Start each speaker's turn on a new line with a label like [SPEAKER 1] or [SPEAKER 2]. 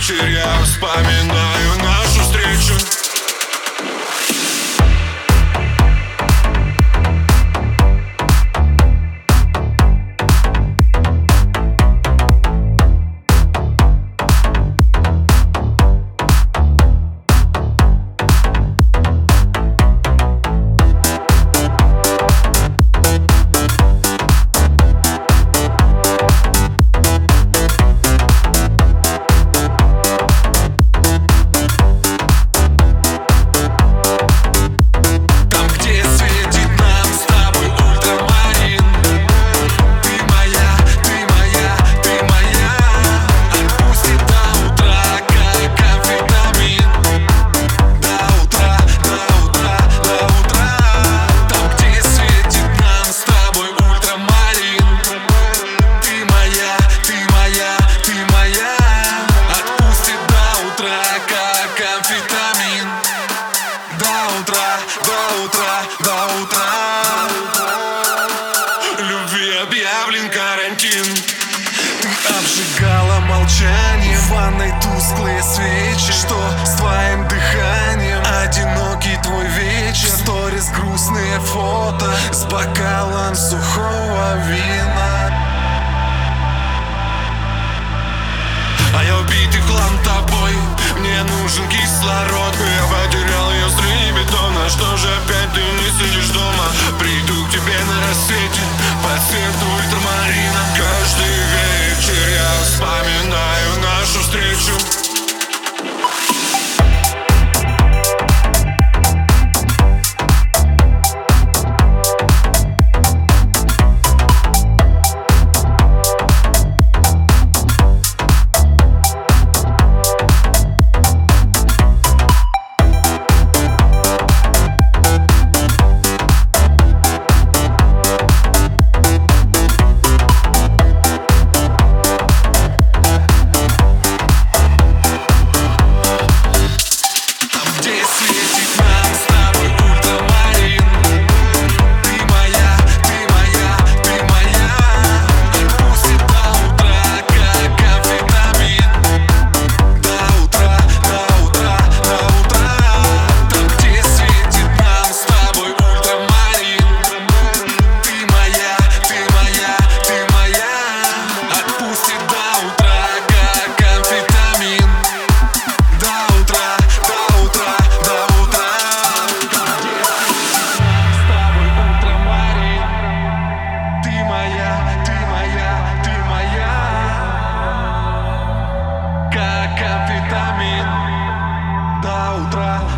[SPEAKER 1] Вечер я вспоминаю нашу встречу обжигала молчание. В ванной тусклые свечи. Что с твоим дыханием? Одинокий твой вечер. Сторис грустные фото. С бокалом сухого вина. А я убитый хлам тобой. Мне нужен кислород. Я потерял ее среди бетона Что же опять ты не сидишь дома? Приду к тебе на рассвете. По свету ультрамарина outra.